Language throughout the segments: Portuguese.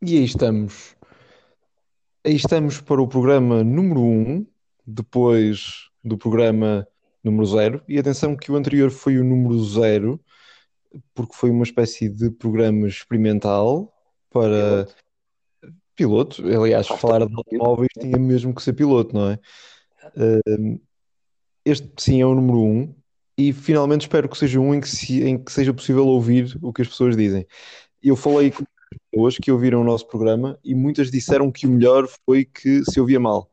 E aí estamos. Aí estamos para o programa número um, depois do programa número zero. E atenção que o anterior foi o número zero, porque foi uma espécie de programa experimental para piloto. Aliás, Faz falar de automóveis tinha mesmo que ser piloto, não é? Este sim é o número um. E finalmente espero que seja um em que, se- em que seja possível ouvir o que as pessoas dizem. Eu falei pessoas que ouviram o nosso programa e muitas disseram que o melhor foi que se ouvia mal.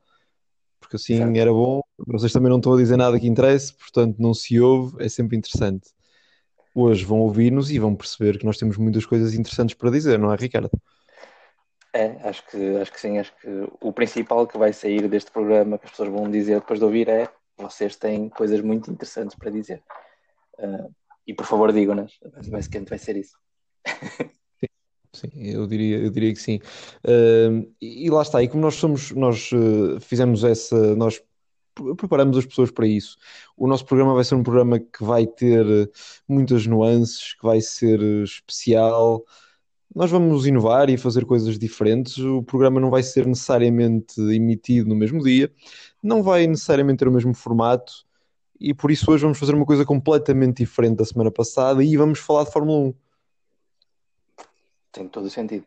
Porque assim era bom. Vocês também não estão a dizer nada que interesse, portanto não se ouve, é sempre interessante. Hoje vão ouvir-nos e vão perceber que nós temos muitas coisas interessantes para dizer, não é, Ricardo? É, acho que, acho que sim. Acho que o principal que vai sair deste programa que as pessoas vão dizer depois de ouvir é vocês têm coisas muito interessantes para dizer. Ah, e por favor digam-nas. Basicamente vai ser isso. Sim, eu diria, eu diria que sim. Uh, e, lá está, e como nós somos, nós uh, fizemos essa, nós pre- preparamos as pessoas para isso. O nosso programa vai ser um programa que vai ter uh, muitas nuances, que vai ser uh, especial. Nós vamos inovar e fazer coisas diferentes. O programa não vai ser necessariamente emitido no mesmo dia, não vai necessariamente ter o mesmo formato, e por isso hoje vamos fazer uma coisa completamente diferente da semana passada e vamos falar de Fórmula 1. Tem todo o sentido.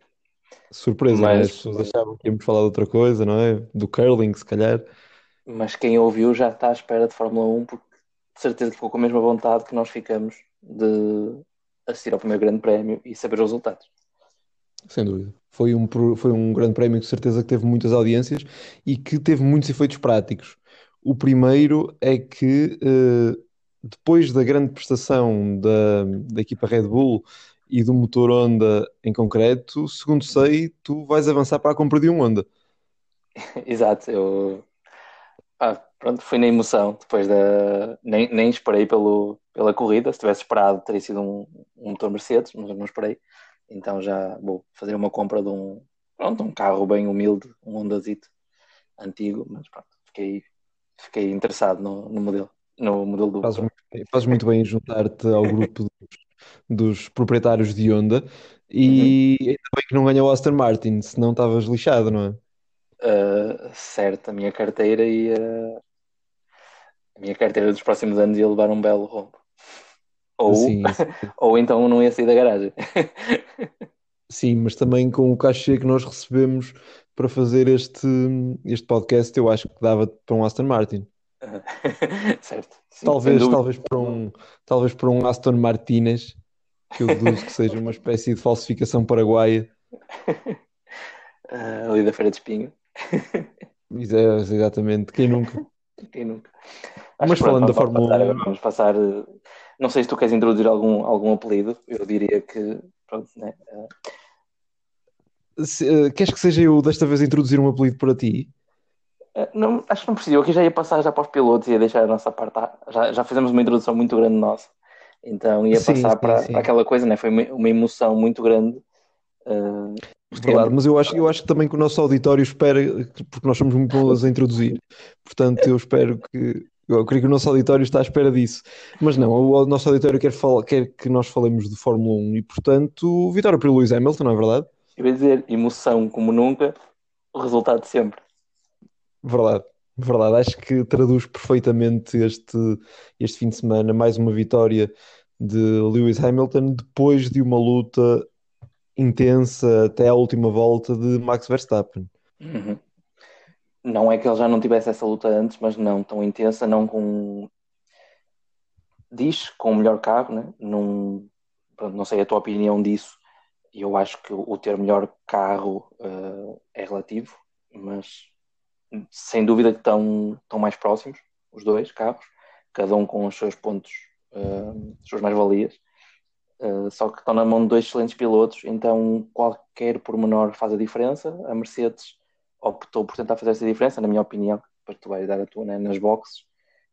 Surpresa, não é? Mas- As pessoas achavam que íamos falar de outra coisa, não é? Do curling, se calhar. Mas quem ouviu já está à espera de Fórmula 1 porque de certeza que ficou com a mesma vontade que nós ficamos de assistir ao primeiro grande prémio e saber os resultados. Sem dúvida. Foi um, foi um grande prémio de certeza que teve muitas audiências e que teve muitos efeitos práticos. O primeiro é que eh, depois da grande prestação da, da equipa Red Bull e do motor Honda em concreto, segundo sei, tu vais avançar para a compra de um Honda. Exato, eu ah, pronto, fui na emoção depois da. Nem, nem esperei pelo, pela corrida. Se tivesse esperado, teria sido um, um motor Mercedes, mas não esperei. Então já vou fazer uma compra de um, pronto, um carro bem humilde, um Hondazito antigo, mas pronto, fiquei, fiquei interessado no, no modelo, no modelo do Fazes motor. muito fazes muito bem em juntar-te ao grupo dos, dos proprietários de Honda e ainda bem que não ganhou o Aston Martin, senão estavas lixado, não é? Uh, certo, a minha carteira e uh, a minha carteira dos próximos anos ia levar um belo rombo. Ou, Sim, ou então não ia sair da garagem. sim, mas também com o cachê que nós recebemos para fazer este, este podcast, eu acho que dava para um Aston Martin. certo. Sim, Talvez, talvez para um, talvez para um Aston Martinez, que eu deduzo que seja uma espécie de falsificação paraguaia. Uh, ali da Feira de Espinho. Mas exatamente, quem nunca? Quem nunca? Mas que falando da vamos Fórmula passar 1. agora, Vamos passar. uh, Não sei se tu queres introduzir algum, algum apelido. Eu diria que. Pronto, né? uh, Se, eh, queres que seja eu desta vez introduzir um apelido para ti? Uh, não, acho que não precisa. Eu aqui já ia passar já para os pilotos e ia deixar a nossa parte. à- Já, já fizemos uma introdução muito grande nossa. Então ia Sim, passar sim, para, sim. para aquela coisa, né? Foi uma, emoção muito grande. uh, Verdade, mas eu acho, eu acho também que o nosso auditório espera, porque nós somos muito bons a introduzir, portanto eu espero que, eu creio que o nosso auditório está à espera disso. Mas não, o nosso auditório quer, quer que nós falemos de Fórmula 1 e, portanto, vitória para o Lewis Hamilton, não é verdade? Eu ia dizer emoção como nunca, o resultado de sempre. Verdade, verdade. Acho que traduz perfeitamente este, este fim de semana, mais uma vitória de Lewis Hamilton, depois de uma luta intensa até à última volta de Max Verstappen. Uhum. Não é que ele já não tivesse essa luta antes, mas não tão intensa, não com. Diz com o melhor carro, né? Num... não sei a tua opinião disso. Eu acho que o ter melhor carro uh, é relativo, mas sem dúvida que estão, estão mais próximos, os dois carros, cada um com os seus pontos, uh, as suas mais-valias. Uh, só que estão na mão de dois excelentes pilotos, então qualquer pormenor faz a diferença. A Mercedes optou por tentar fazer essa diferença, na minha opinião, depois tu vais dar a tua né, nas boxes,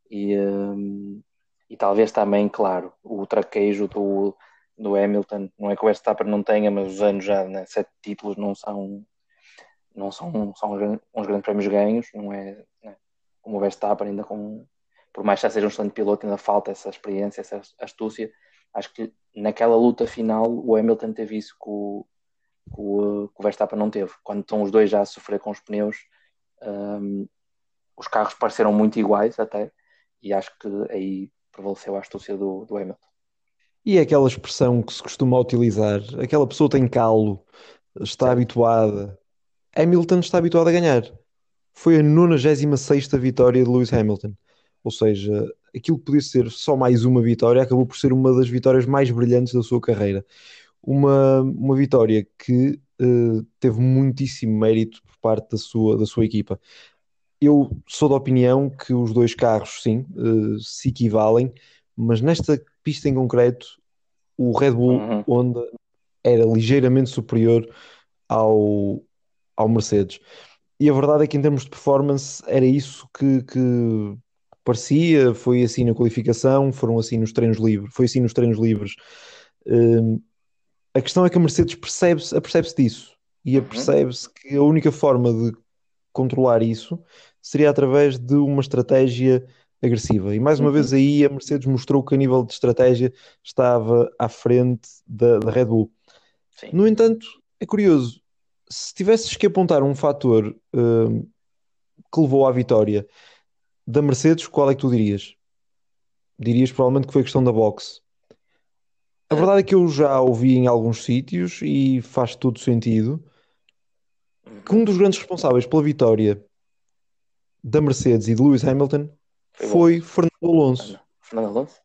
e, um, e talvez também, claro, o traquejo do, do Hamilton, não é que o Verstappen não tenha, mas os anos já, né, sete títulos não são não são, são uns grandes prémios ganhos, não é né, como o Verstappen, ainda com, por mais que já seja um excelente piloto, ainda falta essa experiência, essa astúcia. Acho que naquela luta final o Hamilton teve isso com, que o, que o Verstappen não teve. Quando estão os dois já a sofrer com os pneus, um, os carros pareceram muito iguais até, e acho que aí prevaleceu a astúcia do, do Hamilton. E é aquela expressão que se costuma utilizar, aquela pessoa tem calo, está Sim. habituada. Hamilton está habituado a ganhar. Foi a 96 vitória de Lewis Hamilton. Ou seja, aquilo que podia ser só mais uma vitória acabou por ser uma das vitórias mais brilhantes da sua carreira. Uma, uma vitória que uh, teve muitíssimo mérito por parte da sua, da sua equipa. Eu sou da opinião que os dois carros, sim, uh, se equivalem, mas nesta pista em concreto, o Red Bull uhum. Honda era ligeiramente superior ao, ao Mercedes. E a verdade é que, em termos de performance, era isso que, que parecia. Foi assim na qualificação, foram assim nos treinos livres, foi assim nos treinos livres. Um, a questão é que a Mercedes percebe-se apercebe disso e uhum. apercebe-se que a única forma de controlar isso seria através de uma estratégia agressiva. E mais uma uhum. vez aí a Mercedes mostrou que a nível de estratégia estava à frente da, da Red Bull. Sim. No entanto, é curioso, se tivesses que apontar um fator uh, que levou à vitória da Mercedes, qual é que tu dirias? Dirias provavelmente que foi a questão da boxe. A verdade é que eu já ouvi em alguns sítios e faz todo sentido que um dos grandes responsáveis pela vitória da Mercedes e de Lewis Hamilton foi, foi Fernando Alonso. Fernando Alonso?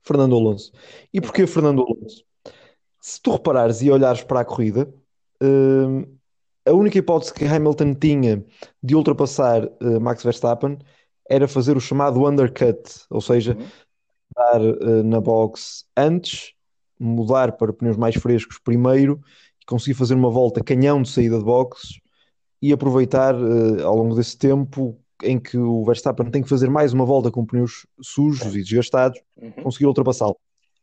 Fernando Alonso. E porquê Fernando Alonso? Se tu reparares e olhares para a corrida, uh, a única hipótese que Hamilton tinha de ultrapassar uh, Max Verstappen era fazer o chamado undercut, ou seja, uhum. dar uh, na box antes, mudar para pneus mais frescos primeiro e conseguir fazer uma volta canhão de saída de boxes e aproveitar ao longo desse tempo em que o Verstappen tem que fazer mais uma volta com pneus sujos e desgastados, uhum. conseguir ultrapassá-lo.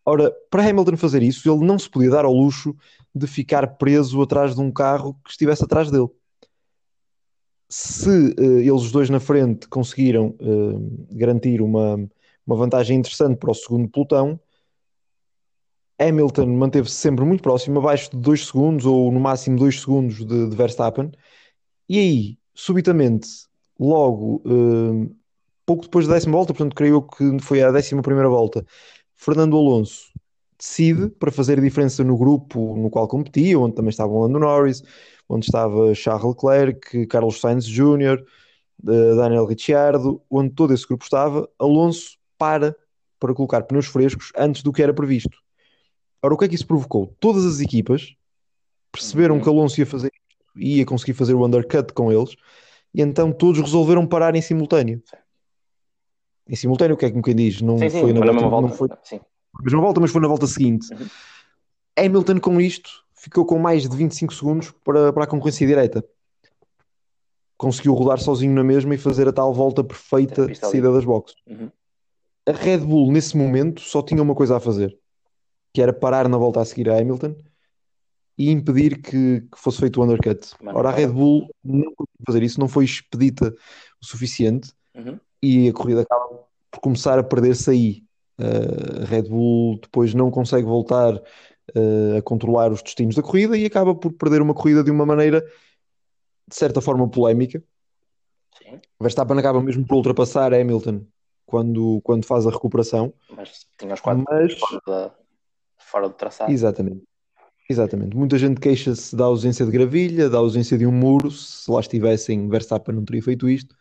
Ora, para Hamilton fazer isso, ele não se podia dar ao luxo de ficar preso atrás de um carro que estivesse atrás dele. Se uh, eles dois na frente conseguiram uh, garantir uma, uma vantagem interessante para o segundo pelotão, Hamilton manteve-se sempre muito próximo, abaixo de 2 segundos ou no máximo 2 segundos de, de Verstappen, e aí, subitamente, logo, uh, pouco depois da décima volta, portanto, creio que foi a décima primeira volta, Fernando Alonso decide para fazer a diferença no grupo no qual competia, onde também estavam Lando Norris, onde estava Charles Leclerc, Carlos Sainz Jr., uh, Daniel Ricciardo, onde todo esse grupo estava, Alonso para para colocar pneus frescos antes do que era previsto. Ora, o que é que isso provocou? Todas as equipas perceberam uhum. que Alonso ia fazer ia conseguir fazer o undercut com eles e então todos resolveram parar em simultâneo. Em simultâneo, o que é que quem diz? Não sim, sim, foi na volta, volta, não foi sim. Na mesma volta, mas foi na volta seguinte. Uhum. Hamilton, com isto, ficou com mais de 25 segundos para, para a concorrência direta. Conseguiu rodar sozinho na mesma e fazer a tal volta perfeita de saída das boxes. Uhum. A Red Bull, nesse momento, só tinha uma coisa a fazer, que era parar na volta a seguir a Hamilton e impedir que, que fosse feito o undercut. Mano, Ora, a Red Bull não conseguiu fazer isso, não foi expedita o suficiente uhum. e a corrida acaba por começar a perder-se aí. Uh, a Red Bull depois não consegue voltar uh, a controlar os destinos da corrida e acaba por perder uma corrida de uma maneira de certa forma polémica. Sim. Verstappen acaba mesmo por ultrapassar Hamilton quando, quando faz a recuperação. Mas tinha os quatro mas... fora, fora do traçado. Exatamente. Exatamente. Muita gente queixa-se da ausência de gravilha, da ausência de um muro. Se lá estivessem, Verstappen não teria feito isto.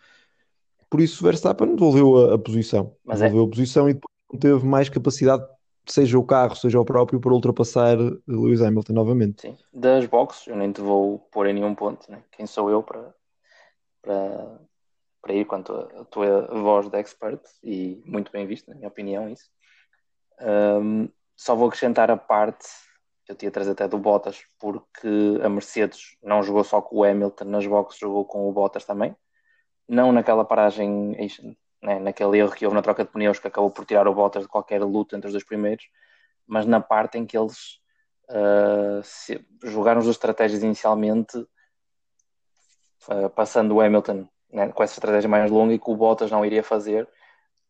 Por isso, Verstappen devolveu a, a posição. Mas é. devolveu é. a posição e depois teve mais capacidade, seja o carro, seja o próprio, para ultrapassar Lewis Hamilton novamente. Sim. Das boxes, eu nem te vou pôr em nenhum ponto. Né? Quem sou eu para, para, para ir quanto a, a tua voz de expert e muito bem visto, na minha opinião, isso. Um, só vou acrescentar a parte eu tinha trazido até do Bottas, porque a Mercedes não jogou só com o Hamilton nas boxes, jogou com o Bottas também. Não naquela paragem, né, naquele erro que houve na troca de pneus que acabou por tirar o Bottas de qualquer luta entre os dois primeiros, mas na parte em que eles uh, jogaram as estratégias inicialmente, uh, passando o Hamilton né, com essa estratégia mais longa e que o Bottas não iria fazer,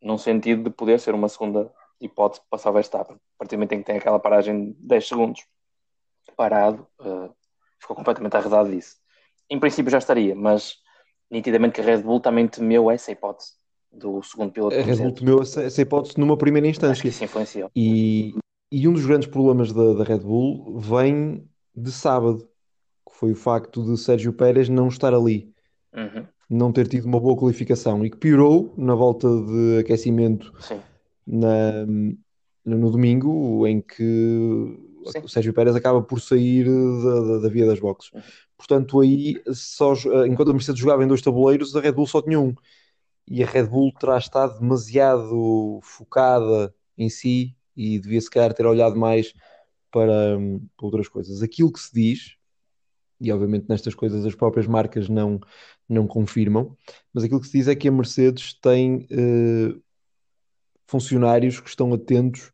num sentido de poder ser uma segunda hipótese de passar o Verstappen. A partir do momento em que tem aquela paragem de 10 segundos parado, uh, ficou completamente arredado disso. Em princípio já estaria, mas nitidamente que a Red Bull também temeu essa hipótese do segundo piloto. A Red Bull essa, essa, hipótese numa primeira instância. Isso influenciou. E, e um dos grandes problemas da, da Red Bull vem de sábado, que foi o facto de Sérgio Pérez não estar ali. Uhum. Não ter tido uma boa qualificação e que piorou na volta de aquecimento na, no domingo, em que Sim. o Sérgio Pérez acaba por sair da, da, da via das boxes. Uhum. Portanto, aí, só, enquanto a Mercedes jogava em dois tabuleiros, a Red Bull só tinha um. E a Red Bull terá estado demasiado focada em si e devia se calhar ter olhado mais para, para outras coisas. Aquilo que se diz, e obviamente nestas coisas as próprias marcas não, não confirmam, mas aquilo que se diz é que a Mercedes tem uh, funcionários que estão atentos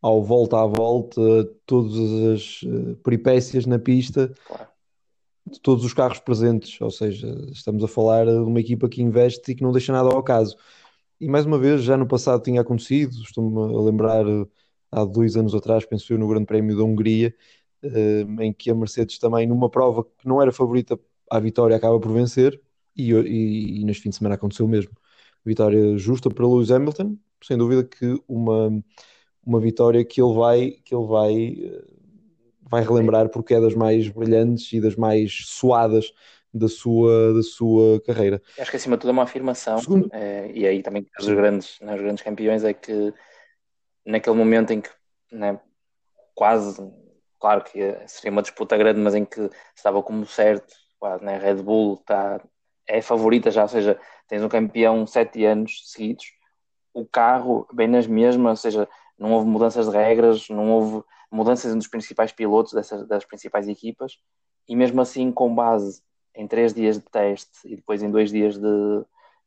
ao volta a volta, todas as uh, peripécias na pista de todos os carros presentes, ou seja, estamos a falar de uma equipa que investe e que não deixa nada ao acaso. E mais uma vez, já no passado tinha acontecido, estou-me a lembrar há dois anos atrás, penso eu, no Grande Prémio da Hungria, eh, em que a Mercedes também, numa prova que não era favorita à vitória, acaba por vencer, e, e, e neste fim de semana aconteceu o mesmo. Vitória justa para Lewis Hamilton, sem dúvida que uma, uma vitória que ele vai, que ele vai, eh, vai relembrar porque é das mais brilhantes e das mais suadas da sua, da sua carreira. Acho que acima de tudo é uma afirmação, Segundo... é, e aí também os grandes, né, os grandes campeões é que naquele momento em que né, quase, claro que seria uma disputa grande, mas em que estava como certo, quase, né, Red Bull está, é favorita já, ou seja, tens um campeão sete anos seguidos, o carro bem nas mesmas, ou seja, não houve mudanças de regras, não houve mudanças entre os principais pilotos dessas, das principais equipas, e mesmo assim, com base em três dias de teste e depois em dois dias de,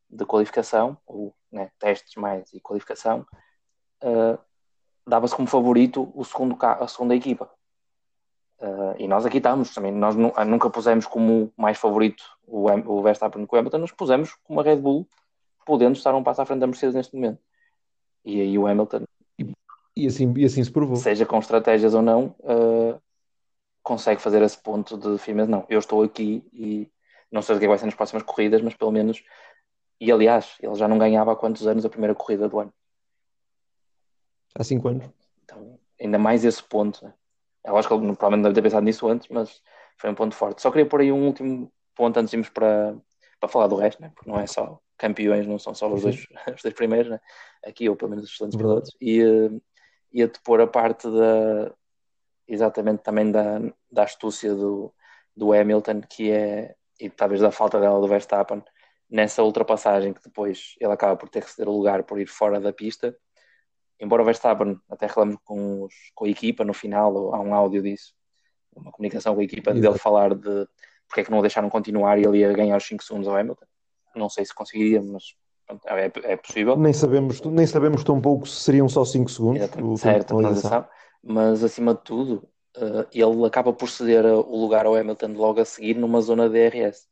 de qualificação, ou né, testes mais e qualificação, uh, dava-se como favorito o segundo, a segunda equipa. Uh, e nós aqui estamos também. Nós nunca pusemos como mais favorito o, o Verstappen com o Hamilton, nós pusemos como a Red Bull, podendo estar um passo à frente da Mercedes neste momento. E aí o Hamilton. E assim, e assim se provou. Seja com estratégias ou não, uh, consegue fazer esse ponto de firmeza. Não, eu estou aqui e não sei o que vai ser nas próximas corridas, mas pelo menos. E aliás, ele já não ganhava há quantos anos a primeira corrida do ano? Há cinco anos. Então, ainda mais esse ponto. Né? É lógico que ele provavelmente deve ter pensado nisso antes, mas foi um ponto forte. Só queria pôr aí um último ponto antes de irmos para, para falar do resto, né? porque não é só campeões, não são só os dois, os dois primeiros, né? aqui ou pelo menos os excelentes pilotos. E uh, ia-te pôr a parte da exatamente também da, da astúcia do, do Hamilton, que é, e talvez da falta dela do Verstappen, nessa ultrapassagem que depois ele acaba por ter que ceder o lugar por ir fora da pista embora o Verstappen até reclame com, os, com a equipa no final, há um áudio disso, uma comunicação com a equipa Exato. dele falar de porque é que não o deixaram continuar e ele ia ganhar os 5 segundos ao Hamilton. Não sei se conseguiria, mas é, é, possível. Nem sabemos, nem sabemos tão pouco se seriam só 5 segundos. certo, mas acima de tudo, uh, ele acaba por ceder o lugar ao Hamilton logo a seguir numa zona de DRS.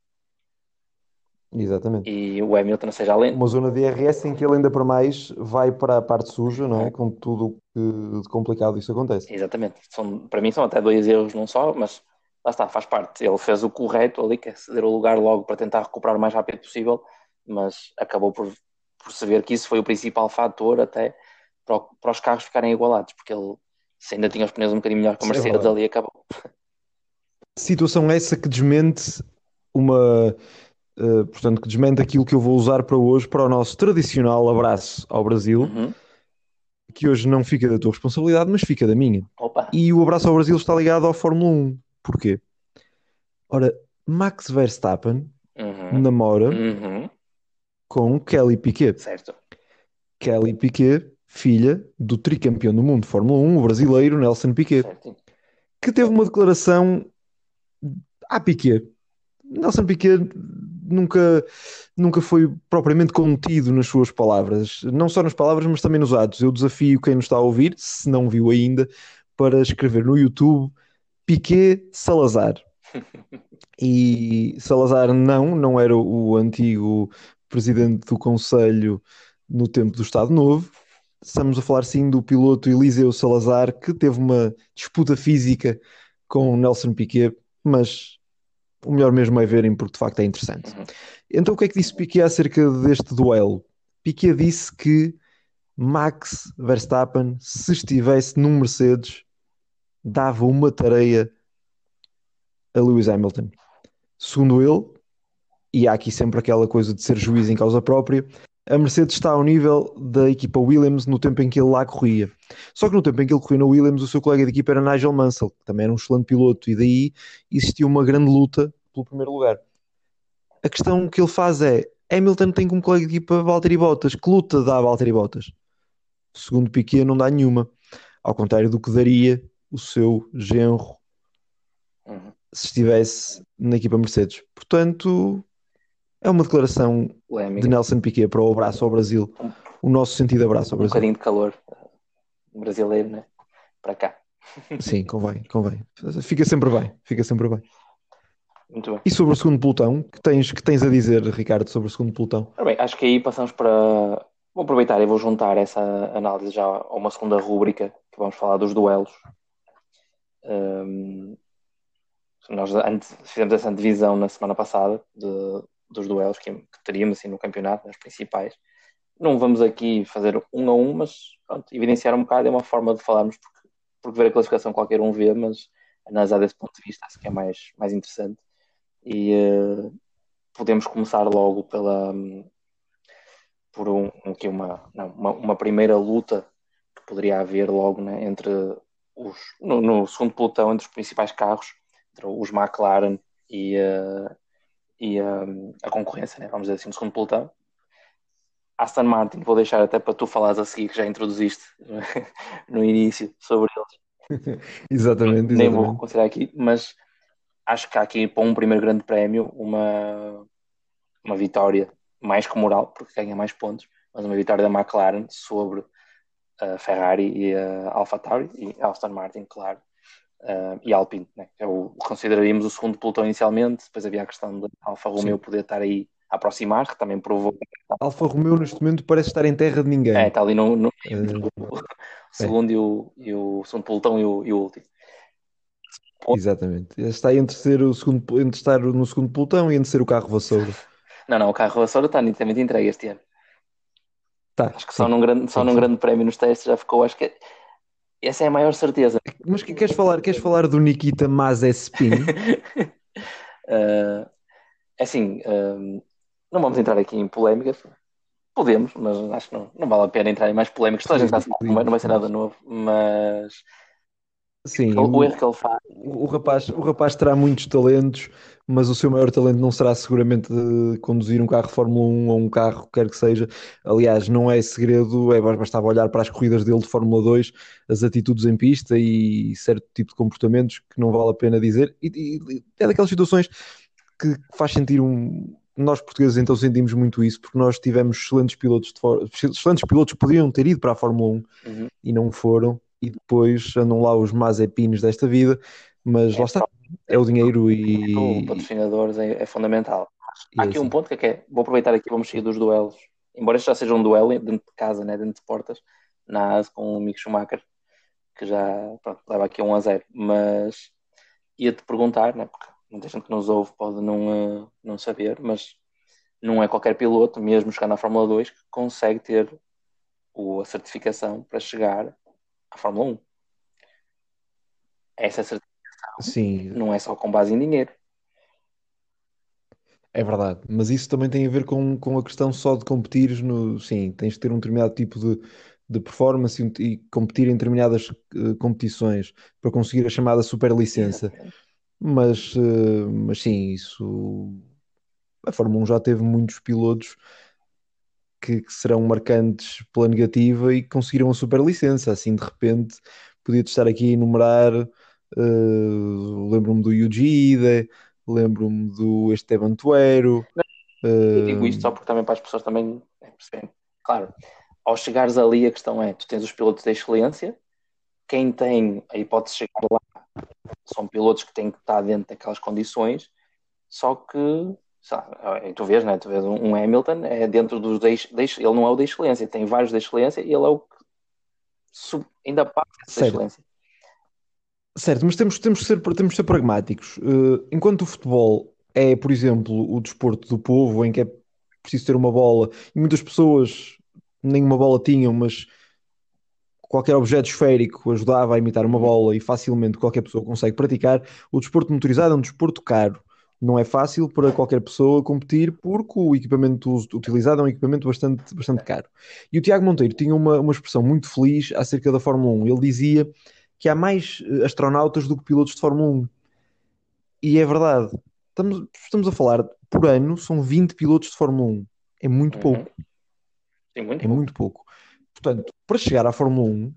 Exatamente. E o Hamilton, seja além. Uma zona de DRS em que ele ainda para mais vai para a parte suja, não é? Com tudo que de complicado isso acontece. Exatamente. São, para mim são até dois erros, não só, mas lá está, faz parte. Ele fez o correto ali, que é ceder o lugar logo para tentar recuperar o mais rápido possível, mas acabou por perceber que isso foi o principal fator até para, o, para os carros ficarem igualados, porque ele se ainda tinha os pneus um bocadinho melhor que a é Mercedes, é ali acabou. Situação essa que desmente uma uh, portanto, que desmente aquilo que eu vou usar para hoje, para o nosso tradicional abraço ao Brasil, uhum. que hoje não fica da tua responsabilidade, mas fica da minha. Opa. E o abraço ao Brasil está ligado à Fórmula 1. Porquê? Ora, Max Verstappen uhum. namora uhum. Com Kelly Piquet. Certo. Kelly Piquet, filha do tricampeão do mundo de Fórmula 1, o brasileiro Nelson Piquet, certo. que teve uma declaração à Piquet. Nelson Piquet nunca, nunca foi propriamente contido nas suas palavras, não só nas palavras, mas também nos atos. Eu desafio quem nos está a ouvir, se não viu ainda, para escrever no YouTube Piquet Salazar. E Salazar não, não era o antigo presidente do Conselho no tempo do Estado Novo. Estamos a falar sim do piloto Eliseu Salazar, que teve uma disputa física com Nelson Piquet mas o melhor mesmo é verem porque de facto é interessante. Então o que é que disse Piquet acerca deste duelo? Piquet disse que Max Verstappen, se estivesse num Mercedes, dava uma tareia a Lewis Hamilton. Segundo ele, e há aqui sempre aquela coisa de ser juiz em causa própria, a Mercedes está ao nível da equipa Williams no tempo em que ele lá corria. Só que no tempo em que ele corria na Williams, o seu colega de equipa era Nigel Mansell, que também era um excelente piloto, e daí existia uma grande luta pelo primeiro lugar. A questão que ele faz é: Hamilton tem como colega de equipa Valtteri Bottas, que luta dá a Valtteri Bottas? Segundo Piquet, não dá nenhuma. Ao contrário do que daria o seu genro Uhum. se estivesse na equipa Mercedes. Portanto, é uma declaração Polémica. de Nelson Piquet para o abraço ao Brasil. O nosso sentido abraço ao Um Brasil. bocadinho de calor uh, brasileiro, né? Para cá. Sim, convém, convém. Fica sempre bem, fica sempre bem. Muito bem. E sobre o segundo pelotão, que tens, que tens a dizer, Ricardo, sobre o segundo pelotão? Bem, acho que aí passamos para. Vou aproveitar e vou juntar essa análise já a uma segunda rúbrica que vamos falar dos duelos. Um, nós antes, fizemos essa divisão na semana passada de, dos duelos que, que teríamos assim, no campeonato, nas principais. Não vamos aqui fazer um a um, mas pronto, evidenciar um bocado é uma forma de falarmos, porque, porque ver a classificação qualquer um vê, mas analisar desse ponto de vista acho que é mais, mais interessante. E uh, podemos começar logo pela por um, aqui uma, não, uma, uma, primeira luta que poderia haver logo né, entre os no, no, segundo pelotão entre os principais carros, entre os McLaren e, uh, e uh, a concorrência, né, vamos dizer assim, no segundo pelotão. Aston Martin, vou deixar até para tu falares a seguir, que já introduziste no início sobre eles. exatamente, exatamente. Nem vou considerar aqui, mas acho que há aqui para um primeiro grande prémio uma, uma vitória mais que moral, porque ganha mais pontos, mas uma vitória da McLaren sobre a Ferrari e a AlphaTauri e a Aston Martin, claro, uh, e Alpine, né? é o, consideraríamos o segundo pelotão inicialmente, depois havia a questão da Alfa Romeo Sim. poder estar aí a aproximar, que também provou. Alfa Romeo neste momento parece estar em terra de ninguém. É, está ali no, no uh, o segundo, é. e, o, e o segundo pelotão e o, e o último. Exatamente. Está entre ser o segundo, entre estar no segundo pelotão e entre ser o carro vassoura. Não, não, o carro vassoura está nitidamente entregue este ano. Tá, acho que só, num grande, só sim, num sim. grande prémio nos testes já ficou, acho que essa é a maior certeza. Mas que queres falar, queres falar do Nikita Mazepin? uh, assim, uh, não vamos entrar aqui em polémicas. Podemos, mas acho que não, não vale a pena entrar em mais polémicas. Toda a gente sabe, não vai, não vai ser nada novo, mas Sim, o, o erro que ele faz. O rapaz, o rapaz terá muitos talentos, mas o seu maior talento não será seguramente conduzir um carro de Fórmula 1 ou um carro, quer que seja. Aliás, não é segredo, é bastava olhar para as corridas dele de Fórmula 2, as atitudes em pista e certo tipo de comportamentos que não vale a pena dizer. E, e é daquelas situações que faz sentir um. Nós portugueses então sentimos muito isso, porque nós tivemos excelentes pilotos, de, excelentes pilotos que poderiam ter ido para a Fórmula 1 uhum. e não foram e depois andam lá os Mazepines desta vida, mas é, lá está, é o dinheiro e. O patrocinadores é, é fundamental. Há aqui um ponto que é, que é, vou aproveitar aqui, vamos seguir dos duelos, embora este já seja um duelo dentro de casa, né, dentro de portas, na AS com o Mick Schumacher, que já pronto, leva aqui um a 0, mas ia-te perguntar, né, porque muita gente que nos ouve pode não, uh, não saber, mas não é qualquer piloto, mesmo chegar na Fórmula 2, que consegue ter o, a certificação para chegar à Fórmula 1. Essa certificação Sim. não é só com base em dinheiro. É verdade, mas isso também tem a ver com, com a questão só de competir no. Sim, tens de ter um determinado tipo de, de performance e, e competir em determinadas uh, competições para conseguir a chamada superlicença. Mas, uh, mas sim, isso. A Fórmula 1 já teve muitos pilotos que, que, serão marcantes pela negativa e conseguiram a superlicença. Assim, de repente, podia estar aqui a enumerar. Uh, lembro-me do Yuji Ide, lembro-me do Esteban Tuero. Eu digo isto só porque também para as pessoas também é perceber. Claro, ao chegares ali, a questão é: tu tens os pilotos de excelência, quem tem a hipótese de chegar lá são pilotos que têm que estar dentro daquelas condições, só que sabe, tu vês, né? Tu vês um Hamilton é dentro dos de, ele não é o da excelência, tem vários da excelência e ele é o que sub, ainda passa essa excelência. Certo, mas temos, temos, que ser, temos que ser pragmáticos. Uh, enquanto o futebol é, por exemplo, o desporto do povo, em que é preciso ter uma bola, e muitas pessoas nem uma bola tinham, mas qualquer objeto esférico ajudava a imitar uma bola e facilmente qualquer pessoa consegue praticar. O desporto motorizado é um desporto caro. Não é fácil para qualquer pessoa competir porque o equipamento utilizado é um equipamento bastante, bastante caro. E o Tiago Monteiro tinha uma, uma expressão muito feliz acerca da Fórmula 1. Ele dizia que há mais eh, astronautas do que pilotos de Fórmula 1. E é verdade. Estamos, estamos a falar, por ano, são 20 pilotos de Fórmula 1. É muito uhum. pouco. Sim, muito é pouco. muito pouco. Portanto, para chegar à Fórmula 1,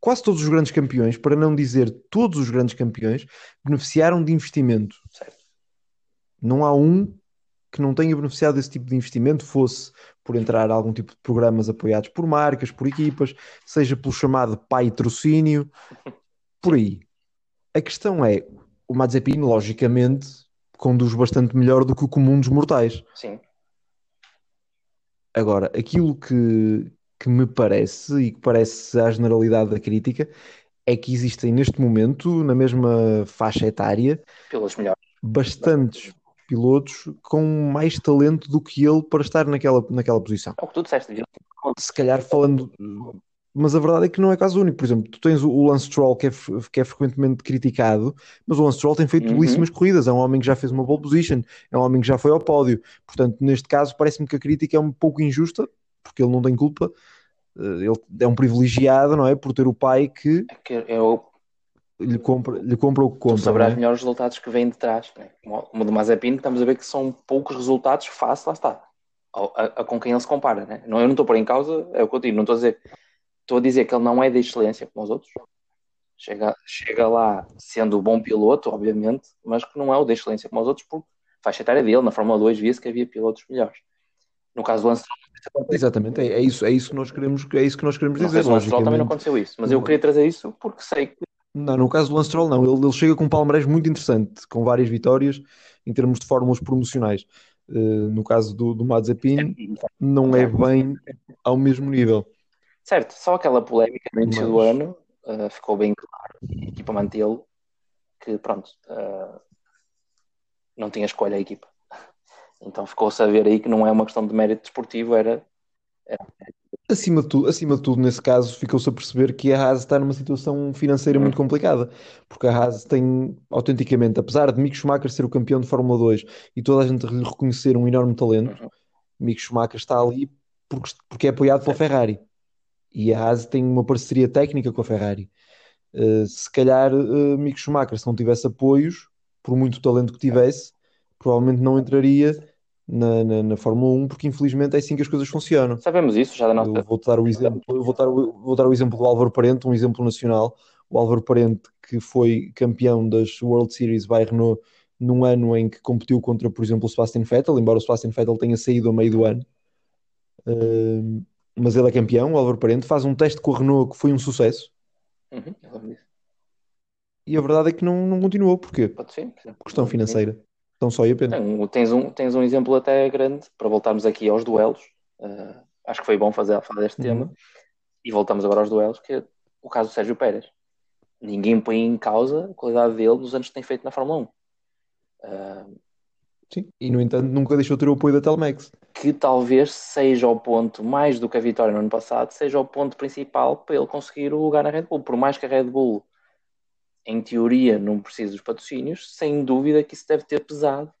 quase todos os grandes campeões, para não dizer todos os grandes campeões, beneficiaram de investimento. Certo. Não há um que não tenha beneficiado desse tipo de investimento, fosse por entrar algum tipo de programas apoiados por marcas, por equipas, seja pelo chamado patrocínio, por aí. A questão é, o Mazepin, logicamente, conduz bastante melhor do que o comum dos mortais. Sim. Agora, aquilo que, que me parece, e que parece a generalidade da crítica, é que existem neste momento, na mesma faixa etária, pelos melhores, bastantes pilotos com mais talento do que ele para estar naquela, naquela posição. É o que tu disseste, Se calhar falando. Mas a verdade é que não é caso único. Por exemplo, tu tens o Lance Stroll que é, que é frequentemente criticado, mas o Lance Stroll tem feito uhum. belíssimas corridas. É um homem que já fez uma pole position, é um homem que já foi ao pódio. Portanto, neste caso, parece-me que a crítica é um pouco injusta, porque ele não tem culpa. Eh, ele é um privilegiado, não é? Por ter o pai que. É que é o lhe compra, lhe compra o que compra. Tu saberás é? melhores resultados que vêm de trás. Né? Como, o do Mazepin, estamos a ver que são poucos resultados face, lá está, a, a, a com quem ele se compara. Né? Não, eu não estou por em causa, é o que eu digo, não estou a dizer, estou a dizer que ele não é de excelência como os outros. Chega, chega lá sendo bom piloto, obviamente, mas que não é o de excelência como os outros, porque faixa etária dele, na Fórmula 2 via-se que havia pilotos melhores. No caso do Lance Exatamente, é, é, isso, é isso que nós queremos, é isso que nós queremos dizer. No Lance também não aconteceu isso, mas eu queria trazer isso porque sei que não, no caso do Lance Stroll, não. Ele, ele chega com um palmarés muito interessante, com várias vitórias em termos de fórmulas promocionais. Uh, no caso do, do Mazepin, não é bem ao mesmo nível. Certo, só aquela polémica no início Mas... do ano uh, ficou bem claro, a equipa mantê-lo, que pronto, uh, não tinha escolha a equipa. Então ficou a saber aí que não é uma questão de mérito desportivo, era, Acima de tudo, acima de tudo, nesse caso, ficou-se a perceber que a Haas está numa situação financeira muito complicada, porque a Haas tem, autenticamente, apesar de Mick Schumacher ser o campeão de Fórmula 2 e toda a gente lhe reconhecer um enorme talento, uhum. Mick Schumacher está ali porque, porque é apoiado pela Ferrari. E a Haas tem uma parceria técnica com a Ferrari. Uh, se calhar, uh, Mick Schumacher, se não tivesse apoios, por muito talento que tivesse, provavelmente não entraria na, na, na, Fórmula 1, porque infelizmente é assim que as coisas funcionam. Sabemos isso, já da nossa. Eu vou dar o exemplo, vou dar, vou dar o exemplo do Álvaro Parente, um exemplo nacional. O Álvaro Parente, que foi campeão das World Series by Renault num ano em que competiu contra, por exemplo, o Sebastian Vettel, embora o Sebastian Vettel tenha saído a meio do ano. Uh, mas ele é campeão, o Álvaro Parente, faz um teste com a Renault que foi um sucesso. Uhum, e a verdade é que não, não continuou. Porquê? Pode ser. Questão financeira. Então só ia pena. tens, um, tens um exemplo até grande para voltarmos aqui aos duelos. Uh, acho que foi bom fazer, falar este uhum. tema. E voltamos agora aos duelos, que é o caso do Sérgio Pérez. Ninguém põe em causa a qualidade dele nos anos que tem feito na Fórmula 1. Uh, ah, Sim, e no entanto nunca deixou ter o apoio da Telmex. Que talvez seja o ponto, mais do que a vitória no ano passado, seja o ponto principal para ele conseguir o lugar na Red Bull. Por mais que a Red Bull em teoria, não precisa dos patrocínios, sem dúvida que isso deve ter pesado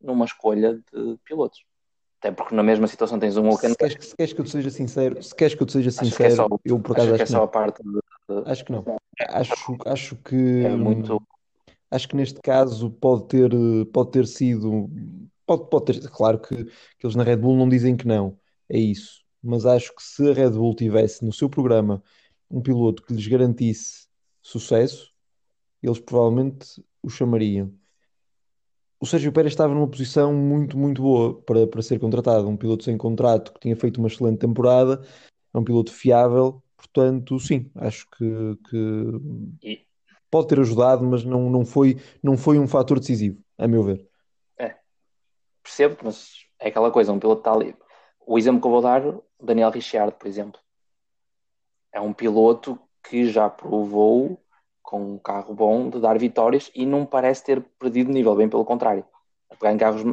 numa escolha de pilotos. Até porque na mesma situação tens um Vulcan. Se queres, se queres que eu te seja sincero, se queres que eu te seja sincero, é só, eu por acaso acho, acho que é só a parte de... Acho que não. Acho, acho que é muito. Acho que neste caso pode ter, pode ter sido. Pode, pode ter, claro que, que eles na Red Bull não dizem que não, é isso. Mas acho que se a Red Bull tivesse no seu programa um piloto que lhes garantisse sucesso, eles provavelmente o chamariam. O Sérgio Pérez estava numa posição muito, muito boa para, para ser contratado. Um piloto sem contrato que tinha feito uma excelente temporada, é um piloto fiável, portanto, sim, acho que, que pode ter ajudado, mas não, não, foi, não foi um fator decisivo, a meu ver. É, percebo, mas é aquela coisa, um piloto está ali. O exemplo que eu vou dar, Daniel Ricciardo, por exemplo, é um piloto que já provou com um carro bom, de dar vitórias e não parece ter perdido nível, bem pelo contrário. A pegar em carros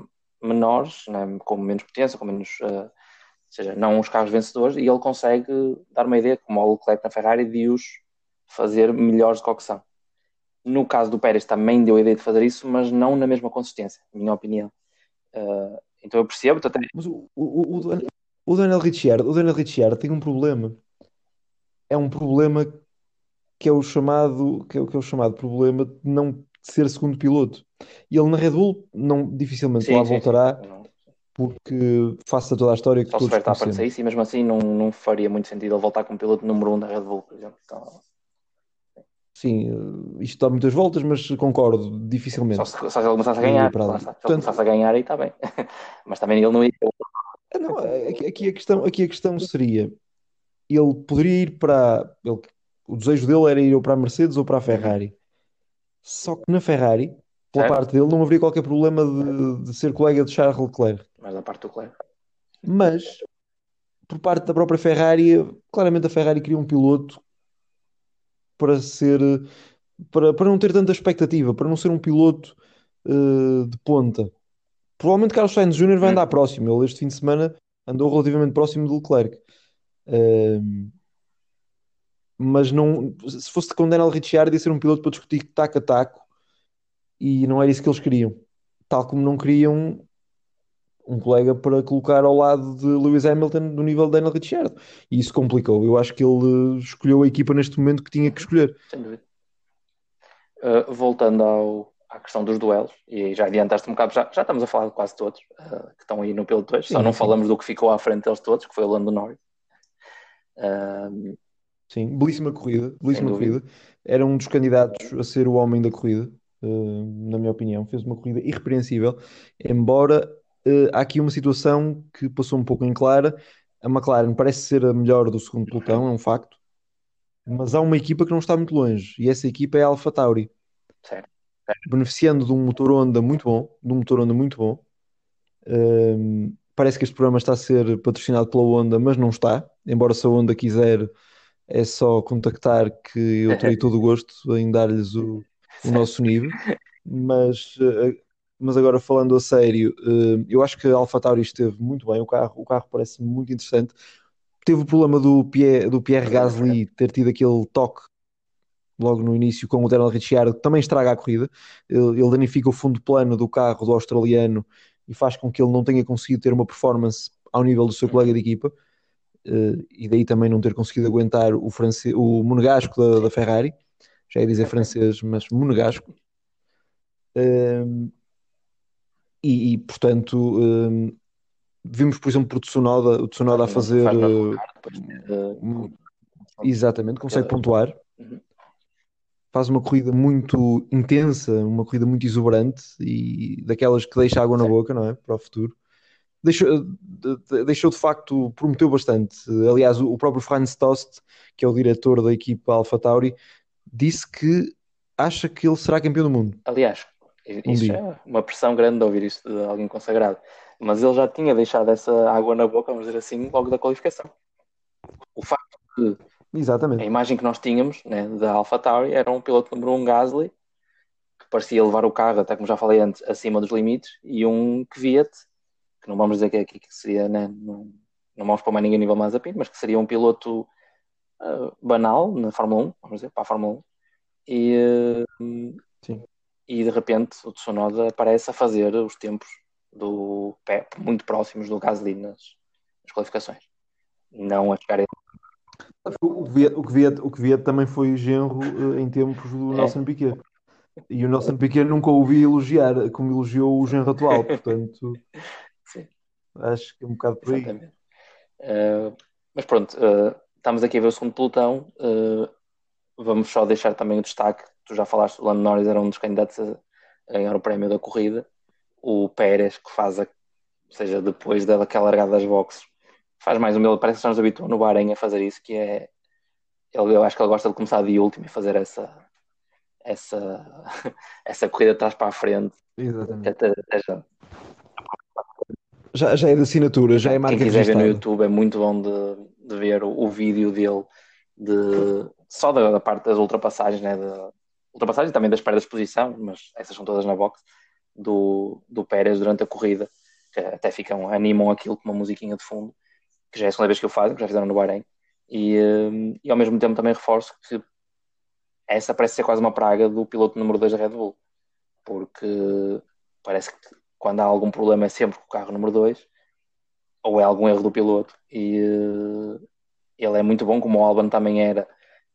menores, né, com menos potência, com menos. Uh, ou seja, não os carros vencedores, e ele consegue dar uma ideia, como o Leclerc na Ferrari, de os fazer melhores do que são. No caso do Pérez também deu a ideia de fazer isso, mas não na mesma consistência, minha opinião. Uh, então eu percebo. Até... Mas o, o, o, o Daniel Ricciardo, o Daniel Ricciardo tem um problema. É um problema que é o chamado, que é, que é o chamado problema de não ser segundo piloto. E ele na Red Bull não, dificilmente sim, lá sim, voltará, sim. porque faça toda a história que Só todos conhecemos. Só isso, e mesmo assim não, não faria muito sentido ele voltar como piloto número 1 um da Red Bull, por exemplo. Então... Sim, eh, isto dá muitas voltas, mas concordo, dificilmente. Só se, só se ele começasse a ganhar, para lá. se ele começasse a ganhar aí está bem. mas também ele não ia... Ah, não, aqui, a questão, aqui a questão seria, ele poderia ir para... Ele, o desejo dele era ir ou para a Mercedes ou para a Ferrari. Só que na Ferrari, pela certo. parte dele, não haveria qualquer problema de, de, ser colega de Charles Leclerc. Mas da parte do Leclerc. Mas, por parte da própria Ferrari, claramente a Ferrari queria um piloto para ser para, para não ter tanta expectativa, para não ser um piloto uh, de ponta. Provavelmente Carlos Sainz Jr. vai hum. andar próximo. Ele este fim de semana andou relativamente próximo do Leclerc. Uh, mas não, se fosse com Daniel Ricciardo ia ser um piloto para discutir taco a taco e não era isso que eles queriam. Tal como não queriam um colega para colocar ao lado de Lewis Hamilton do nível de Daniel Ricciardo. E isso complicou. Eu acho que ele escolheu a equipa neste momento que tinha que escolher. Sem dúvida. Uh, voltando ao, à questão dos duelos, e já adiantaste um bocado, já, já estamos a falar de quase todos uh, que estão aí no piloto 2, só não sim. falamos do que ficou à frente deles todos, que foi o Lando Norris. Uh, sim, belíssima corrida, belíssima corrida. Era um dos candidatos a ser o homem da corrida, na minha opinião. Fez uma corrida irrepreensível, embora uh, há aqui uma situação que passou um pouco em clara. A McLaren parece ser a melhor do segundo pelotão, é um facto. Mas há uma equipa que não está muito longe, e essa equipa é a Alpha Tauri. Certo. Beneficiando de um motor Honda muito bom, de um motor Honda muito bom. Uh, parece que este programa está a ser patrocinado pela Honda, mas não está. Embora se a Honda quiser, é só contactar que eu terei todo o gosto em dar-lhes o, o nosso nível. Mas uh, mas agora falando a sério, eh, eu acho que a AlphaTauri esteve muito bem, o carro, o carro parece muito interessante. Teve o problema do Pierre, do Pierre Gasly ter tido aquele toque logo no início com o Daniel Ricciardo, que também estraga a corrida. Ele, ele danifica o fundo plano do carro do australiano e faz com que ele não tenha conseguido ter uma performance ao nível do seu colega de equipa. Uh, e daí também não ter conseguido aguentar o, france... o monegasco da, da Ferrari, já ia dizer francês, mas monegasco. Uh, e, e portanto um, vimos por exemplo o Tsunoda, o Tsunoda a fazer uh, exatamente, consegue pontuar uhum. faz uma corrida muito intensa, uma corrida muito exuberante e daquelas que deixa água na boca, não é? Para o futuro. Deixou, deixou de facto, prometeu bastante. Aliás, o próprio Franz Tost, que é o diretor da equipa AlphaTauri, disse que acha que ele será campeão do mundo. Aliás, isso é uma pressão grande de ouvir isto de alguém consagrado. Mas ele já tinha deixado essa água na boca, vamos dizer assim, logo da qualificação. O facto de Exatamente. a imagem que nós tínhamos né, da Alpha Tauri era um piloto número 1 um Gasly que parecia levar o carro, até como já falei antes, acima dos limites, e um Kvyat, que não vamos dizer que, que, que seria, né, não, não vamos pôr mais ninguém a nível mais a pino, mas que seria um piloto uh, banal na Fórmula 1, vamos dizer, para a Fórmula 1. E, uh, e de repente o Tsunoda aparece a fazer os tempos do pé muito próximos do Gasly nas, nas qualificações. Não a chegar a... O que, via, o, que via, o que via também foi genro uh, em tempos do é. Nelson Piquet. E o Nelson Piquet nunca ouvi elogiar como elogiou o genro atual, portanto. Acho que é um bocado por aí. Uh, mas pronto, uh, estamos aqui a ver o segundo pelotão. vamos só deixar também o destaque tu já falaste, o Lando Norris era um dos candidatos a ganhar o prémio da corrida. O Pérez, que faz a, ou seja, depois daquela largada das boxes, faz mais um meu, parece que já nos habituou no Bahrein a fazer isso, que é ele, eu acho que ele gosta de começar de último e fazer essa essa, essa corrida de trás para a frente. Exatamente. Até, até já. Já. Já é de assinatura, já é marca Quem quiser ver no YouTube é muito bom de, de ver o, o vídeo dele de, só da, da, parte das ultrapassagens, né, ultrapassagem, também das perdas de posição, mas essas são todas na box, do, do Pérez durante a corrida, que até ficam, animam aquilo com uma musiquinha de fundo, que já é a segunda vez que eu faço, que já fizeram no Bahrein. E, eh, e ao mesmo tempo também reforço que essa parece ser quase uma praga do piloto número 2 da Red Bull, porque parece que quando há algum problema é sempre com o carro número 2, ou é algum erro do piloto, e uh, ele é muito bom, como o Alban também era,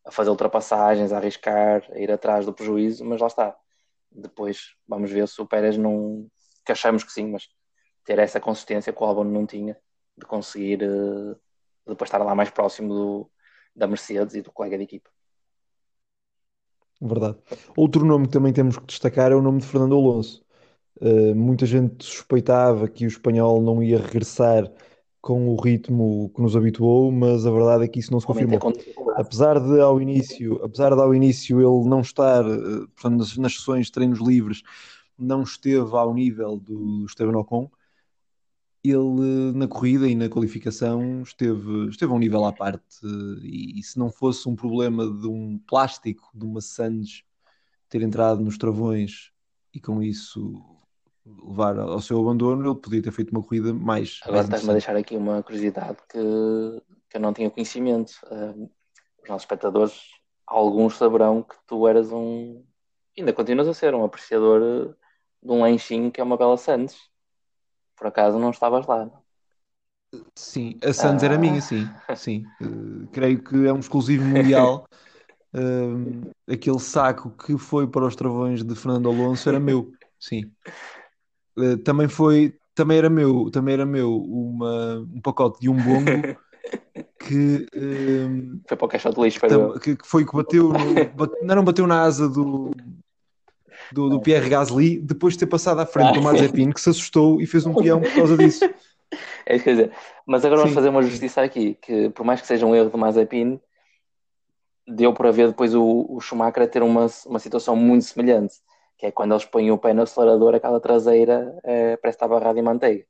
a fazer ultrapassagens, a arriscar, a ir atrás do prejuízo, mas lá está. Depois vamos ver se o Pérez não. que achamos que sim, mas ter essa consistência que o Albon não tinha, de conseguir uh, depois estar lá mais próximo do, da Mercedes e do colega de equipa. Verdade. Outro nome que também temos que destacar é o nome de Fernando Alonso. Uh, muita gente suspeitava que o espanhol não ia regressar com o ritmo que nos habituou, mas a verdade é que isso não se confirmou. Apesar de ao início, apesar de ao início ele não estar, uh, portanto, nas, nas sessões de treinos livres, não esteve ao nível do Esteban Ocon, ele na corrida e na qualificação esteve, esteve a um nível à parte e, e, se não fosse um problema de um plástico, de uma Sands ter entrado nos travões e com isso levar ao seu abandono, ele podia ter feito uma corrida mais. Agora estás-me a deixar aqui uma curiosidade que, que eu não tinha conhecimento. Uh, os nossos espectadores, alguns saberão que tu eras um. Ainda continuas a ser um apreciador de um lanchinho que é uma bela Sands. Por acaso não estavas lá. Sim, a Sands ah. era minha, sim. sim. Uh, creio que é um exclusivo mundial. Uh, aquele saco que foi para os travões de Fernando Alonso era meu, sim. Uh, também foi, também era meu, também era meu uma, um pacote de um bombo que uh, foi para o caixote de lixo, tam, que, que, foi que bateu, no, bate, não bateu na asa do, do, do Pierre Gasly depois de ter passado à frente ah, do Mazepin, que se assustou e fez um peão por causa disso. É isso que dizer. Mas agora sim. vamos fazer uma justiça aqui, que por mais que seja um erro do Mazepin, deu para ver depois o, o Schumacher a ter uma, uma situação muito semelhante, que é quando eles põem o pé no acelerador, aquela traseira é, parece estar barrada em manteiga.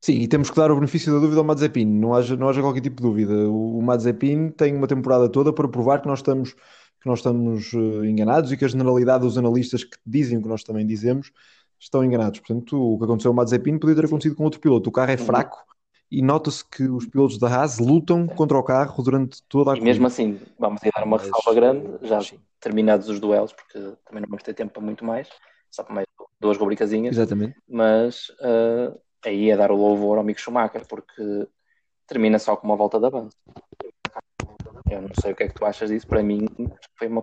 Sim, e temos que dar o benefício da dúvida ao Mazepin, não haja, não haja qualquer tipo de dúvida. O, o Mazepin tem uma temporada toda para provar que nós estamos que nós estamos uh, enganados e que a generalidade dos analistas que dizem o que nós também dizemos estão enganados. Portanto, o que aconteceu ao Mazepin podia ter acontecido com outro piloto. O carro é uhum. fraco e nota-se que os pilotos da Haas lutam contra o carro durante toda a E mesmo assim, vamos dar uma ressalva grande, já terminados os duelos, porque também não vamos ter tempo para muito mais, só para mais duas rubricazinhas. Exatamente. Mas uh, aí é dar o louvor ao Mick Schumacher, porque termina só com uma volta da banda. Eu não sei o que é que tu achas disso, para mim foi uma,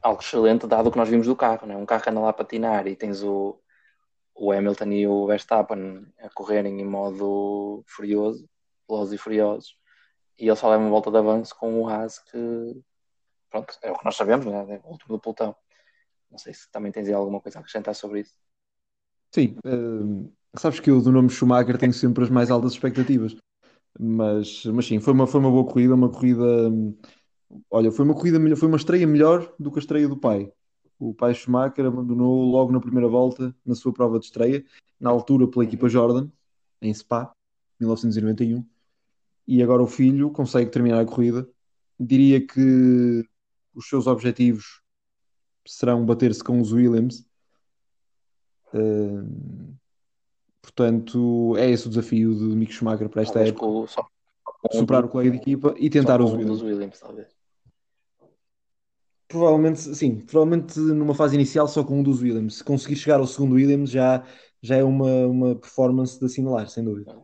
algo excelente dado o que nós vimos do carro, né? um carro que anda lá a patinar e tens o, o Hamilton e o Verstappen a correrem em modo furioso, velozes e furiosos, e ele só leva uma volta de avanço com o Haas que pronto, é o que nós sabemos, né? é o último do pelotão. Não sei se também tens alguma coisa a acrescentar sobre isso. Sim, uh, sabes que eu do nome Schumacher tenho sempre as mais altas expectativas. Mas, mas sim, foi uma, foi uma boa corrida, uma corrida. Olha, foi uma corrida melhor, foi uma estreia melhor do que a estreia do pai. O pai Schumacher abandonou logo na primeira volta, na sua prova de estreia, na altura pela equipa Jordan, em Spa, 1991. E agora o filho consegue terminar a corrida. Diria que os seus objetivos serão bater-se com os Williams. Uh, Portanto, é esse o desafio de Mick Schumacher para esta talvez época. Só... Superar o colega de equipa e tentar os Williams. Williams talvez. Provavelmente, sim, provavelmente numa fase inicial só com um dos Williams. Se conseguir chegar ao segundo Williams já, já é uma, uma performance de assinalar, sem dúvida.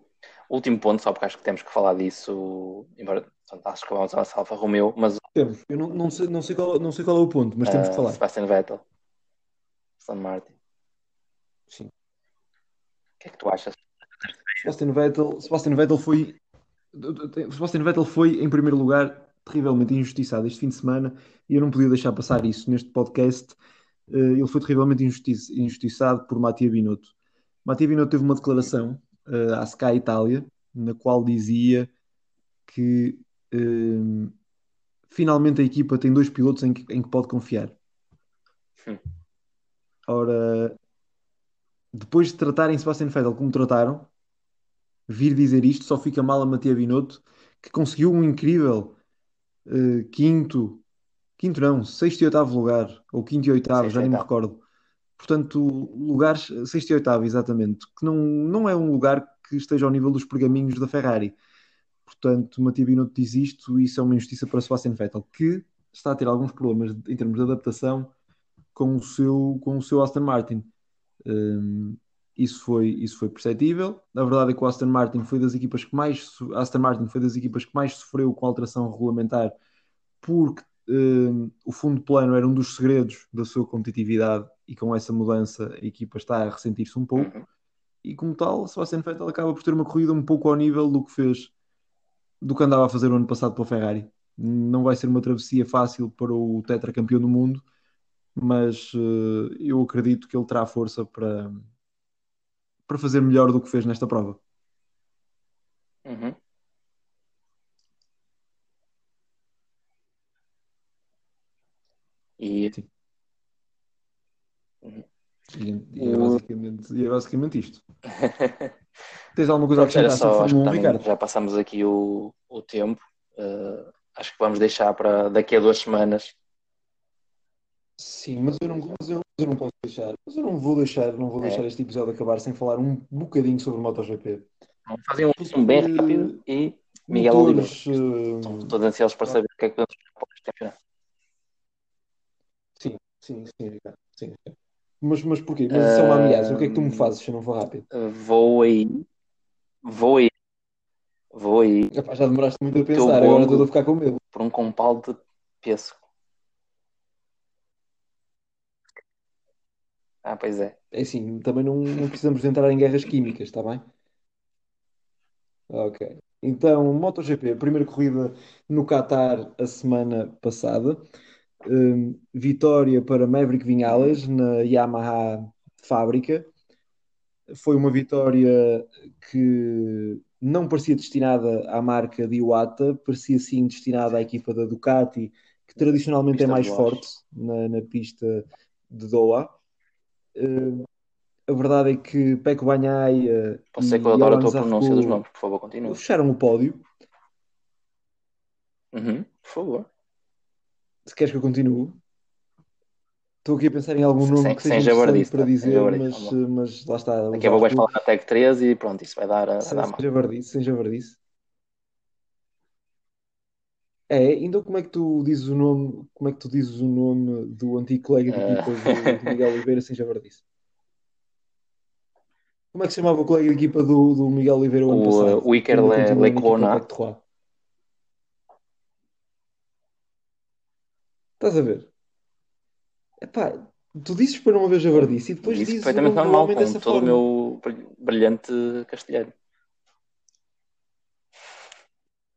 Último ponto, só porque acho que temos que falar disso, embora acho que vamos avançar Alfa Romeo, mas... Temos, eu não, não, sei, não, sei qual, não sei qual é o ponto, mas uh, temos que falar. Sebastian Vettel, Aston Martin. Sim que é que tu achas? Sebastian Vettel, Sebastian Vettel foi Sebastian Vettel foi em primeiro lugar terrivelmente injustiçado este fim de semana e eu não podia deixar passar isso neste podcast. Eh, ele foi terrivelmente injustiçado por Mattia Binotto. Mattia Binotto teve uma declaração uh, à Sky Itália na qual dizia que uh, finalmente a equipa tem dois pilotos em que, em que pode confiar. Sim. Ora, depois de tratarem Sebastian Vettel como trataram, vir dizer isto só fica mal a Matia Binotto, que conseguiu um incrível uh, quinto quinto não, sexto e oitavo lugar, ou quinto e oitavo, Sexto já nem me recordo. Portanto, lugares, sexto e oitavo, exatamente, que não, não é um lugar que esteja ao nível dos pergaminhos da Ferrari. Portanto, Matia Binotto diz isto e isso é uma injustiça para Sebastian Vettel, que está a ter alguns problemas em termos de adaptação com o seu, com o seu Aston Martin. Um, isso foi, isso foi perceptível. A verdade é que o Aston Martin foi das equipas que mais Aston Martin foi das equipas que mais sofreu com a alteração regulamentar porque um, o fundo plano era um dos segredos da sua competitividade e com essa mudança a equipa está a ressentir-se um pouco Uhum. e como tal Sebastian Vettel acaba por ter uma corrida um pouco ao nível do que fez do que andava a fazer o ano passado para a Ferrari não vai ser uma travessia fácil para o tetracampeão do mundo mas uh, eu acredito que ele terá força para, para fazer melhor do que fez nesta prova. Uhum. E... Uhum. E, e, é basicamente, e é basicamente isto. Tens alguma coisa a acrescentar só, acho que Fórmula 1, também já passamos aqui o, o tempo. Uh, acho que vamos deixar para daqui a duas semanas. Sim, mas eu não, mas eu, eu não posso deixar. Mas eu não vou deixar, não vou É. deixar este episódio acabar sem falar um bocadinho sobre MotoGP. Vamos fazer um resumo bem Porque rápido e Miguel Oliveira. Uh, Estamos todos ansiosos para saber o que é que vamos para este campeonato. sim, sim, sim. Sim. Mas, mas porquê? Mas isso é uma ameaça. O que é que tu me fazes se eu não for rápido? Uh, Vou aí. Vou aí. Vou aí Epá, já demoraste muito a pensar, agora estou a ficar com medo. por um compal de pêssego. Ah, pois é. É assim, também não, não precisamos de entrar em guerras químicas, está bem? Ok. Então, MotoGP, primeira corrida no Qatar a semana passada. Hum, vitória para Maverick Vinales na Yamaha fábrica. Foi uma vitória que não parecia destinada à marca de Iwata, parecia sim destinada à equipa da Ducati, que tradicionalmente é mais forte na, na pista de Doha. Hum, a verdade é que Pecco Bagnaia Pode ser e que eu adoro a tua pronúncia dos nomes, por favor, continua. fecharam o pódio. Uhum, por favor. Se queres que eu continue. Estou aqui a pensar em algum nome Sem, que seja interessante para tá? Dizer, mas, vamos lá. mas lá está. o Daqui a pouco vais falar da Tech 13 e pronto, isso vai dar, a- sem, dar sem javardice, sem javardice. É, então como é que tu dizes o nome, como é que tu dizes o nome do antigo colega de equipa do, do Miguel Oliveira sem javardice? Como é que se chamava o colega de equipa do, do Miguel Oliveira o ano O, passado? uh, o Iker Le- Lecona. Estás a ver? Epá, tu dizes para não haver javardice e depois Disse dizes o perfeitamente normal, com dessa todo o forma. meu brilh- brilhante castelhano.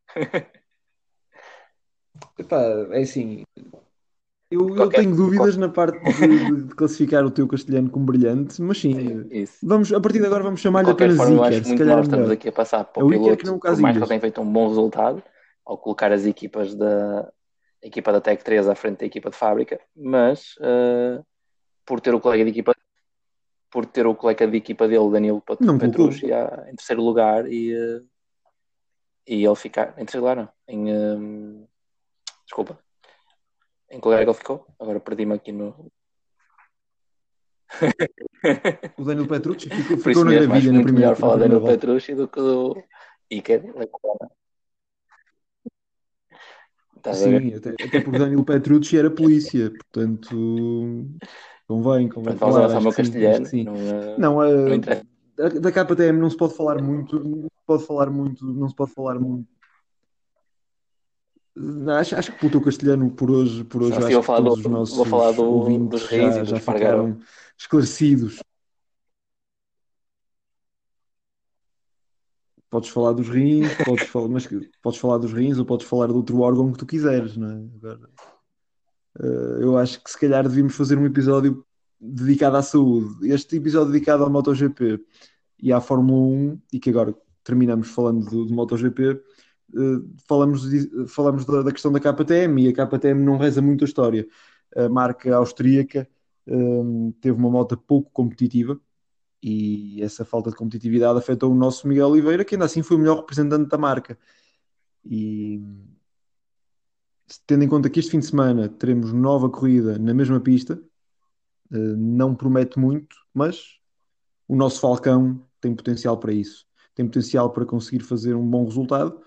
Epá, é assim, eu, eu Qualquer, tenho dúvidas na parte de, de classificar o teu castelhano como brilhante, mas sim, sim, isso. vamos, a partir de agora vamos chamar-lhe qualquer apenas forma, eu Iker, acho se muito calhar nós é estamos aqui a passar para É o o Iker que piloto, não o por mais que ele tenha feito um bom resultado ao colocar as equipas da a equipa da Tech 3 à frente da equipa de fábrica, mas uh, por ter o colega de equipa por ter o colega de equipa dele, Danilo. Petrucci, em terceiro lugar e, uh, e ele ficar em terceiro lugar, não, em um, desculpa, em que lugar é que ele ficou? Agora perdi-me aqui no O Daniel Petrucci ficou, ficou na mesmo, gravilha na muito primeira, melhor falar Danilo volta. Petrucci do que do Iker a ver? Sim, até, até porque Daniel Petrucci era polícia, portanto convém, convém vamos falar, acho que castelhano. sim. Não, uh, Não, não a, interessa. da, da KTM não se pode falar muito, não se pode falar muito, não se pode falar muito. Acho, acho que teu castelhano por hoje, por hoje acho vou falar, todos do, os nossos vou falar do, dos reis já, e já ficaram esclarecidos. Podes falar dos rins, podes falar, mas podes falar dos rins ou podes falar de outro órgão que tu quiseres, não é? Agora, eh, eu acho que se calhar devíamos fazer um episódio dedicado à saúde. Este episódio dedicado ao MotoGP e à Fórmula 1, e que agora terminamos falando do, do MotoGP, falamos, de- falamos da, da questão da KTM e a KTM não reza muito a história. A marca austríaca eh, teve uma moto pouco competitiva e essa falta de competitividade afetou o nosso Miguel Oliveira, que ainda assim foi o melhor representante da marca. E tendo em conta que este fim de semana teremos nova corrida na mesma pista, uh, não promete muito, mas o nosso Falcão tem potencial para isso. Tem potencial para conseguir fazer um bom resultado.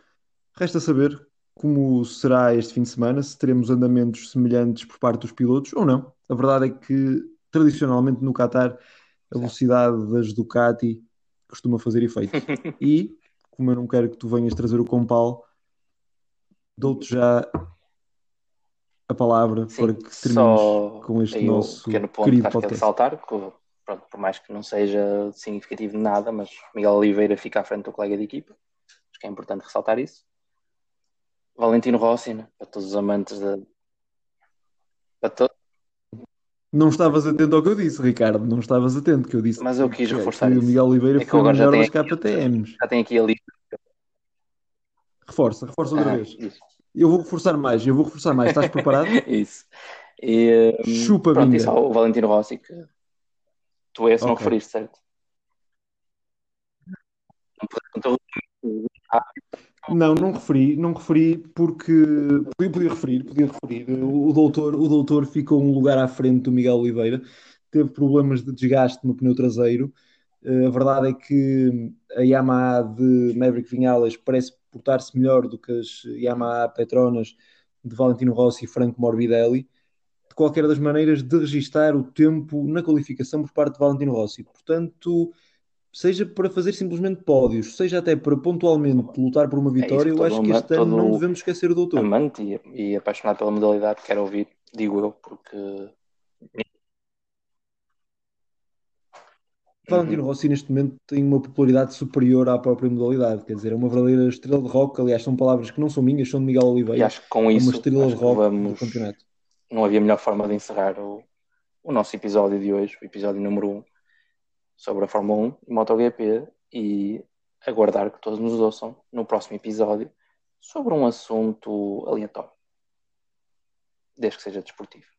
Resta saber como será este fim de semana, se teremos andamentos semelhantes por parte dos pilotos ou não. A verdade é que, tradicionalmente, no Qatar, a velocidade das Ducati costuma fazer efeito. E, como eu não quero que tu venhas trazer o compal, dou-te já a palavra Sim, para que termines com este nosso pequeno ponto querido que é saltar, pronto, por mais que não seja significativo de nada, mas Miguel Oliveira fica à frente do colega de equipa. Acho que é importante ressaltar isso. Valentino Rossi, né? para todos os amantes da. Para to... Não estavas atento ao que eu disse, Ricardo. Não estavas atento que eu disse. Mas eu quis que, reforçar que isso. o Miguel Oliveira é foi o melhor das KTMs. Já tem aqui a lista. Reforça, reforça outra ah, vez. Isso. Eu vou reforçar mais, eu vou reforçar mais. Estás preparado? isso. E, um, Chupa pronto, isso, o Valentino Rossi, que tu esse okay. não referiste, certo? Não não, não referi, não referi porque podia, podia referir, podia referir. O, doutor, o doutor ficou um lugar à frente do Miguel Oliveira, teve problemas de desgaste no pneu traseiro. Uh, a verdade é que a Yamaha de Maverick Vinhales parece portar-se melhor do que as Yamaha Petronas de Valentino Rossi e Franco Morbidelli. De qualquer das maneiras, de registar o tempo na qualificação por parte de Valentino Rossi. Portanto, seja para fazer simplesmente pódios, seja até para pontualmente lutar por uma é vitória, é eu acho que este ano não devemos esquecer o doutor. Amante e, e apaixonado pela modalidade, quero ouvir, digo eu, porque. Valentino uhum. Rossi neste momento tem uma popularidade superior à própria modalidade, quer dizer, é uma verdadeira estrela de rock, aliás são palavras que não são minhas, são de Miguel Oliveira. E acho que com isso é uma estrela de rock vamos... do campeonato. Não havia melhor forma de encerrar o, o nosso episódio de hoje, o episódio número 1 sobre a Fórmula 1 e MotoGP e aguardar que todos nos ouçam no próximo episódio sobre um assunto aleatório, desde que seja desportivo.